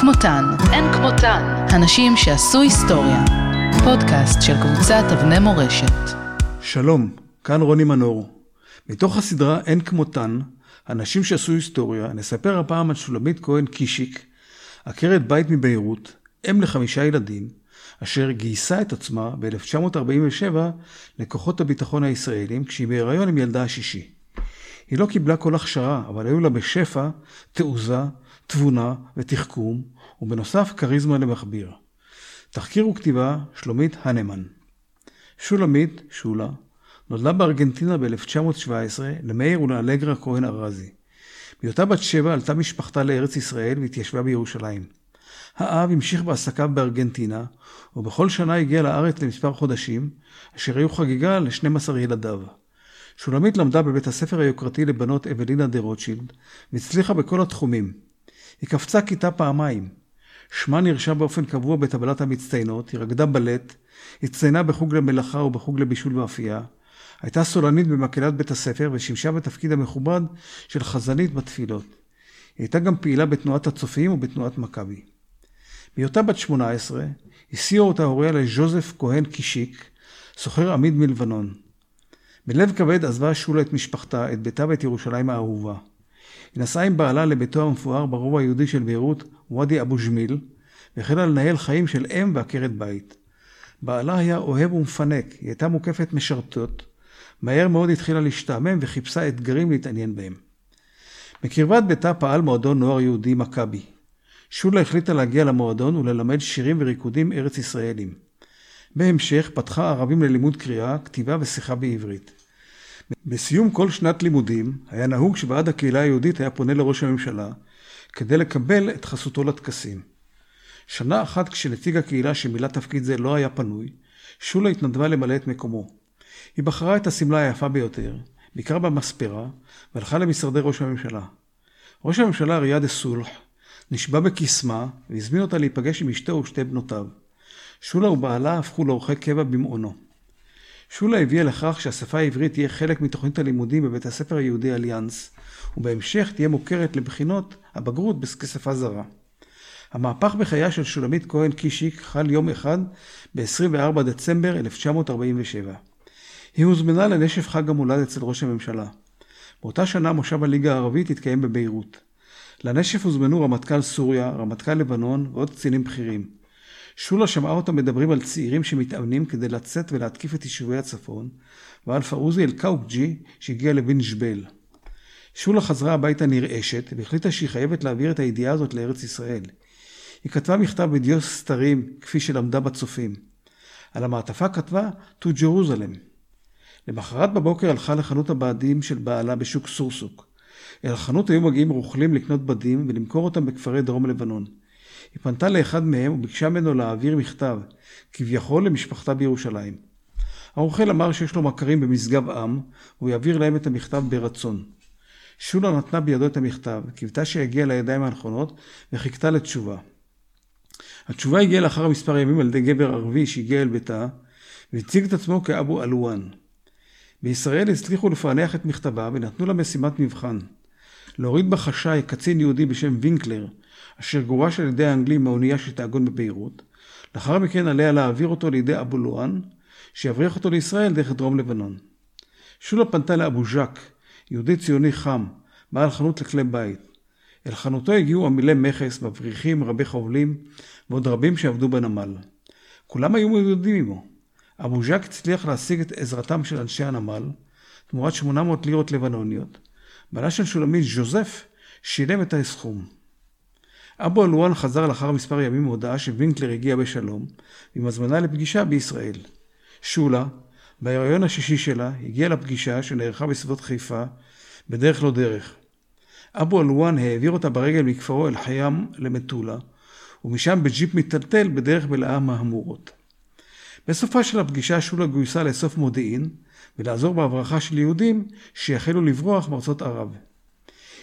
כמותן, אין כמותן, הנשים שעשו היסטוריה. פודקאסט של קבוצת אבני מורשת. שלום, כאן רוני מנור. מתוך הסדרה אין כמותן, הנשים שעשו היסטוריה, נספר הפעם על שולמית כהן קישיק, עקרת בית מביירות, אם לחמישה ילדים, אשר גייסה את עצמה ב-1947 לכוחות הביטחון הישראלים כשהיא בהיריון עם ילדה השישי. היא לא קיבלה כל הכשרה, אבל היו לה בשפע תעוזה, תבונה ותחכום, ובנוסף כריזמה למכביר. תחקיר וכתיבה שלומית הנמן. שולמית, שולה, נולדה בארגנטינה ב-1917 למאיר ולאלגרה כהן ארזי. בהיותה בת שבע עלתה משפחתה לארץ ישראל והתיישבה בירושלים. האב המשיך בעסקיו בארגנטינה, ובכל שנה הגיע לארץ למספר חודשים, אשר היו חגיגה ל-12 ילדיו. שולמית למדה בבית הספר היוקרתי לבנות אבלינה דה רוטשילד, והצליחה בכל התחומים. היא קפצה כיתה פעמיים. שמה נרשם באופן קבוע בטבלת המצטיינות, היא רקדה בלט, הצטיינה בחוג למלאכה ובחוג לבישול ואפייה, הייתה סולנית במקהלת בית הספר ושימשה בתפקיד המכובד של חזנית בתפילות. היא הייתה גם פעילה בתנועת הצופים ובתנועת מכבי. בהיותה בת 18, הסיעו אותה הוריה לז'וזף כהן קישיק, סוחר עמיד מלבנון. בלב כבד עזבה שולה את משפחתה, את ביתה ואת ירושלים האהובה. היא נסעה עם בעלה לביתו המפואר ברובע היהודי של ביירות, ואדי אבו ג'מיל, והחלה לנהל חיים של אם ועקרת בית. בעלה היה אוהב ומפנק, היא הייתה מוקפת משרתות, מהר מאוד התחילה להשתעמם וחיפשה אתגרים להתעניין בהם. בקרבת ביתה פעל מועדון נוער יהודי מכבי. שולה החליטה להגיע למועדון וללמד שירים וריקודים ארץ ישראלים. בהמשך פתחה ערבים ללימוד קריאה, כתיבה ושיחה בעברית. בסיום כל שנת לימודים היה נהוג שוועד הקהילה היהודית היה פונה לראש הממשלה כדי לקבל את חסותו לטקסים. שנה אחת כשנציג הקהילה שמילא תפקיד זה לא היה פנוי, שולה התנדבה למלא את מקומו. היא בחרה את השמלה היפה ביותר, ביקרה במספרה, והלכה למשרדי ראש הממשלה. ראש הממשלה ריאד א-סולח נשבע בקסמה והזמין אותה להיפגש עם אשתו ושתי בנותיו. שולה ובעלה הפכו לאורחי קבע במעונו. שולה הביאה לכך שהשפה העברית תהיה חלק מתוכנית הלימודים בבית הספר היהודי אליאנס, ובהמשך תהיה מוכרת לבחינות הבגרות כשפה זרה. המהפך בחייה של שולמית כהן קישיק חל יום אחד ב-24 דצמבר 1947. היא הוזמנה לנשף חג המולד אצל ראש הממשלה. באותה שנה מושב הליגה הערבית התקיים בביירות. לנשף הוזמנו רמטכ"ל סוריה, רמטכ"ל לבנון ועוד קצינים בכירים. שולה שמעה אותם מדברים על צעירים שמתאמנים כדי לצאת ולהתקיף את יישובי הצפון, ועל פאוזי אל-קאוקג'י שהגיע לבינת ג'בל. שולה חזרה הביתה נרעשת, והחליטה שהיא חייבת להעביר את הידיעה הזאת לארץ ישראל. היא כתבה מכתב בדיו סתרים, כפי שלמדה בצופים. על המעטפה כתבה To Jerusalem. למחרת בבוקר הלכה לחנות הבדים של בעלה בשוק סורסוק. אל החנות היו מגיעים רוכלים לקנות בדים ולמכור אותם בכפרי דרום לבנון. היא פנתה לאחד מהם וביקשה ממנו להעביר מכתב, כביכול למשפחתה בירושלים. האוכל אמר שיש לו מכרים במשגב עם, והוא יעביר להם את המכתב ברצון. שולה נתנה בידו את המכתב, קיוותה שיגיע לידיים הנכונות, וחיכתה לתשובה. התשובה הגיעה לאחר מספר ימים על ידי גבר ערבי שהגיע אל ביתה, והציג את עצמו כאבו אלואן. בישראל הצליחו לפענח את מכתבה ונתנו לה משימת מבחן. להוריד בחשאי קצין יהודי בשם וינקלר, אשר גורש על ידי האנגלים מהאונייה שתעגון בביירות. לאחר מכן עליה להעביר אותו לידי אבו לואן, שיבריח אותו לישראל דרך דרום לבנון. שולה פנתה לאבו ז'אק, יהודי ציוני חם, בעל חנות לכלי בית. אל חנותו הגיעו עמילי מכס, מבריחים, רבי חובלים ועוד רבים שעבדו בנמל. כולם היו מיהודים עמו. אבו ז'אק הצליח להשיג את עזרתם של אנשי הנמל, תמורת 800 לירות לבנוניות. בעלה של שולמית, ז'וזף, שילם את הסכום. אבו אלואן חזר לאחר מספר ימים עם הודעה שווינקלר הגיע בשלום, עם הזמנה לפגישה בישראל. שולה, בהיריון השישי שלה, הגיעה לפגישה שנערכה בסביבות חיפה, בדרך לא דרך. אבו אלואן העביר אותה ברגל מכפר אל ח'יאם למטולה, ומשם בג'יפ מיטלטל בדרך מלאה מהמורות. בסופה של הפגישה שולה גויסה לאסוף מודיעין ולעזור בהברחה של יהודים שיחלו לברוח מארצות ערב.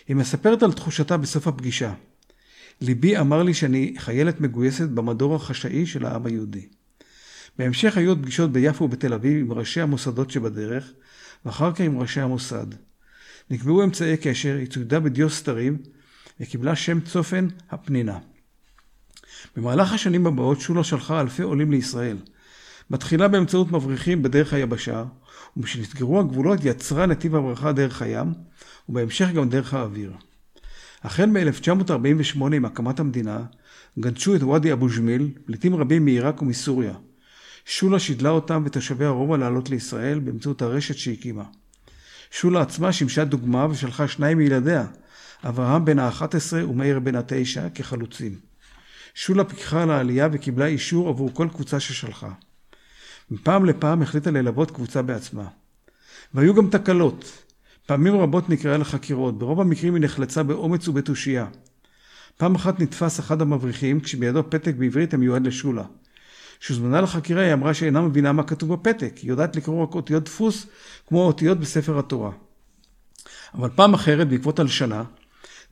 היא מספרת על תחושתה בסוף הפגישה. ליבי אמר לי שאני חיילת מגויסת במדור החשאי של העם היהודי. בהמשך היו עוד פגישות ביפו ובתל אביב עם ראשי המוסדות שבדרך, ואחר כך עם ראשי המוסד. נקבעו אמצעי קשר, היא צוידה בדיו סתרים, וקיבלה שם צופן הפנינה. במהלך השנים הבאות שולה שלחה אלפי עולים לישראל. בתחילה באמצעות מבריחים בדרך היבשה, ומשנסגרו הגבולות יצרה נתיב הברכה דרך הים, ובהמשך גם דרך האוויר. החל מ-1948 עם הקמת המדינה, גדשו את ואדי אבו ג'מיל פליטים רבים מעיראק ומסוריה. שולה שידלה אותם ותושבי הרובע לעלות לישראל באמצעות הרשת שהקימה. שולה עצמה שימשה דוגמה ושלחה שניים מילדיה, אברהם בן ה-11 ומאיר בן ה-9 כחלוצים. שולה פיקחה על העלייה וקיבלה אישור עבור כל קבוצה ששלחה. מפעם לפעם החליטה ללוות קבוצה בעצמה. והיו גם תקלות. פעמים רבות נקראה לחקירות, ברוב המקרים היא נחלצה באומץ ובתושייה. פעם אחת נתפס אחד המבריחים כשבידו פתק בעברית המיועד לשולה. כשהוזמנה לחקירה היא אמרה שאינה מבינה מה כתוב בפתק, היא יודעת לקרוא רק אותיות דפוס כמו אותיות בספר התורה. אבל פעם אחרת, בעקבות הלשנה,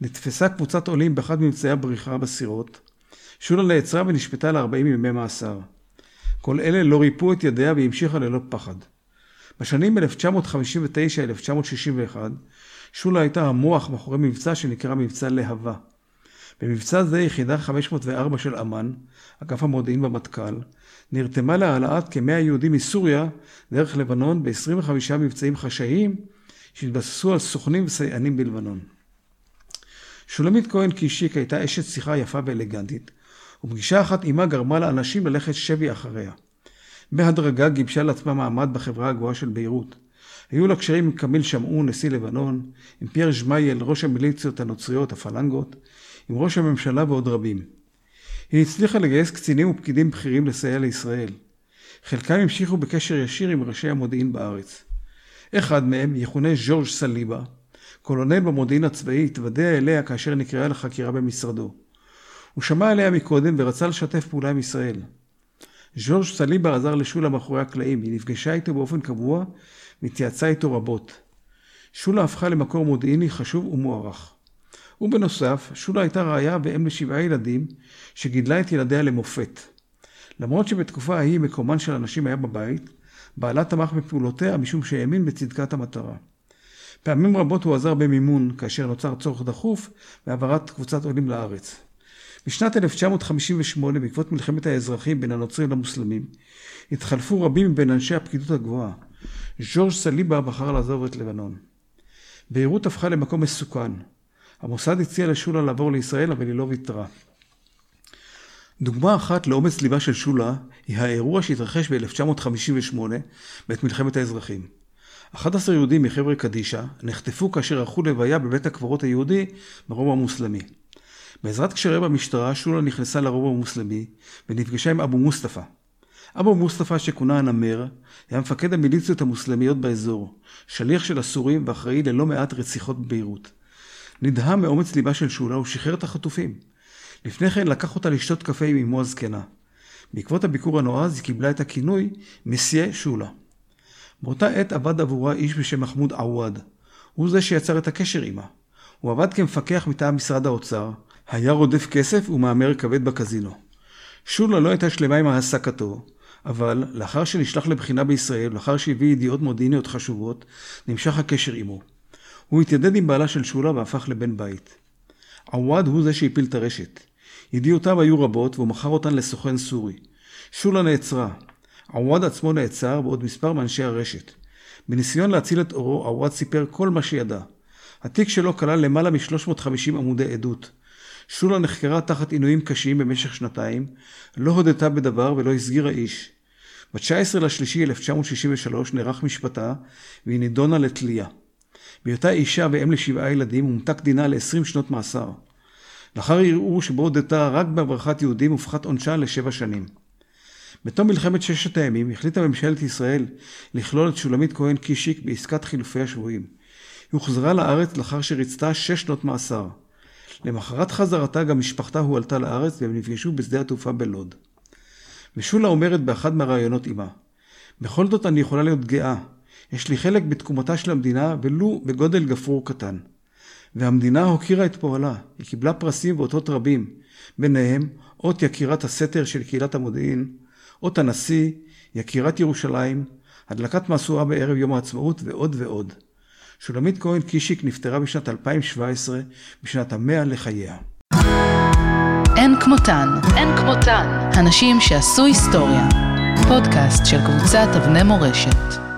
נתפסה קבוצת עולים באחד ממבצעי הבריחה בסירות. שולה נעצרה ונשפטה ל-40 ימי מאסר. כל אלה לא ריפו את ידיה והמשיכה ללא פחד. בשנים 1959-1961, שולה הייתה המוח מאחורי מבצע שנקרא מבצע להבה. במבצע זה יחידה 504 של אמ"ן, אגף המודיעין במטכ"ל, נרתמה להעלאת כמאה יהודים מסוריה דרך לבנון ב-25 מבצעים חשאיים שהתבססו על סוכנים וסייענים בלבנון. שולמית כהן קישיק הייתה אשת שיחה יפה ואלגנטית, ופגישה אחת עימה גרמה לאנשים ללכת שבי אחריה. בהדרגה גיבשה לעצמה מעמד בחברה הגבוהה של ביירות. היו לה קשרים עם כמיל שמעון, נשיא לבנון, עם פייר ז'מייל, ראש המיליציות הנוצריות, הפלנגות, עם ראש הממשלה ועוד רבים. היא הצליחה לגייס קצינים ופקידים בכירים לסייע לישראל. חלקם המשיכו בקשר ישיר עם ראשי המודיעין בארץ. אחד מהם, יכונה ז'ורג' סליבה, קולונל במודיעין הצבאי, התוודע אליה כאשר נקראה לחקירה במשרדו. הוא שמע עליה מקודם ורצה לשתף פעולה עם ישראל. ז'ורג' סליבה עזר לשולה מאחורי הקלעים, היא נפגשה איתו באופן קבוע והתייעצה איתו רבות. שולה הפכה למקור מודיעיני חשוב ומוערך. ובנוסף, שולה הייתה רעיה ואם לשבעה ילדים, שגידלה את ילדיה למופת. למרות שבתקופה ההיא מקומן של הנשים היה בבית, בעלה תמך בפעולותיה משום שהאמין בצדקת המטרה. פעמים רבות הוא עזר במימון כאשר נוצר צורך דחוף בהעברת קבוצת עולים לארץ. בשנת 1958, בעקבות מלחמת האזרחים בין הנוצרים למוסלמים, התחלפו רבים מבין אנשי הפקידות הגבוהה. ז'ורג' סליבה בחר לעזוב את לבנון. ביירות הפכה למקום מסוכן. המוסד הציע לשולה לעבור לישראל, אבל היא לא ויתרה. דוגמה אחת לאומץ ליבה של שולה היא האירוע שהתרחש ב-1958 בעת מלחמת האזרחים. 11 יהודים מחבר'ה קדישא נחטפו כאשר ערכו לוויה בבית הקברות היהודי ברוב המוסלמי. בעזרת קשרי במשטרה, שולה נכנסה לרוב המוסלמי ונפגשה עם אבו מוסטפא. אבו מוסטפא, שכונה הנמר, היה מפקד המיליציות המוסלמיות באזור, שליח של הסורים ואחראי ללא מעט רציחות בביירות. נדהם מאומץ ליבה של שולה ושחרר את החטופים. לפני כן לקח אותה לשתות קפה עם אמו הזקנה. בעקבות הביקור הנועז היא קיבלה את הכינוי מסיה שולה. באותה עת עבד עבורה איש בשם מחמוד עוואד. הוא זה שיצר את הקשר עימה. הוא עבד כמפקח מטעם משרד האוצר, היה רודף כסף ומהמר כבד בקזינו. שולה לא הייתה שלמה עם העסקתו, אבל לאחר שנשלח לבחינה בישראל, לאחר שהביא ידיעות מודיעיניות חשובות, נמשך הקשר עמו. הוא התיידד עם בעלה של שולה והפך לבן בית. עוואד הוא זה שהפיל את הרשת. ידיעותיו היו רבות והוא מכר אותן לסוכן סורי. שולה נעצרה. עוואד עצמו נעצר ועוד מספר מאנשי הרשת. בניסיון להציל את אורו, עוואד סיפר כל מה שידע. התיק שלו כלל למעלה מ-350 עמודי עדות. שולה נחקרה תחת עינויים קשים במשך שנתיים, לא הודתה בדבר ולא הסגירה איש. ב-19 לשלישי 1963 נערך משפטה והיא נידונה לתלייה. בהיותה אישה ואם לשבעה ילדים הומתק דינה ל-20 שנות מאסר. לאחר ערעור שבו הודתה רק בהברחת יהודים הופחת עונשה לשבע שנים. בתום מלחמת ששת הימים החליטה ממשלת ישראל לכלול את שולמית כהן קישיק בעסקת חילופי השבויים. היא הוחזרה לארץ לאחר שריצתה שש שנות מאסר. למחרת חזרתה גם משפחתה הועלתה לארץ והם נפגשו בשדה התעופה בלוד. ושולה אומרת באחד מהראיונות עימה, בכל זאת אני יכולה להיות גאה. יש לי חלק בתקומתה של המדינה ולו בגודל גפרור קטן. והמדינה הוקירה את פועלה, היא קיבלה פרסים ואותות רבים, ביניהם אות יקירת הסתר של קהילת המודיעין, אות הנשיא, יקירת ירושלים, הדלקת משואה בערב יום העצמאות ועוד ועוד. שולמית כהן קישיק נפטרה בשנת 2017, בשנת המאה לחייה. אין כמותן, אין כמותן, הנשים שעשו היסטוריה. פודקאסט של קבוצת אבני מורשת.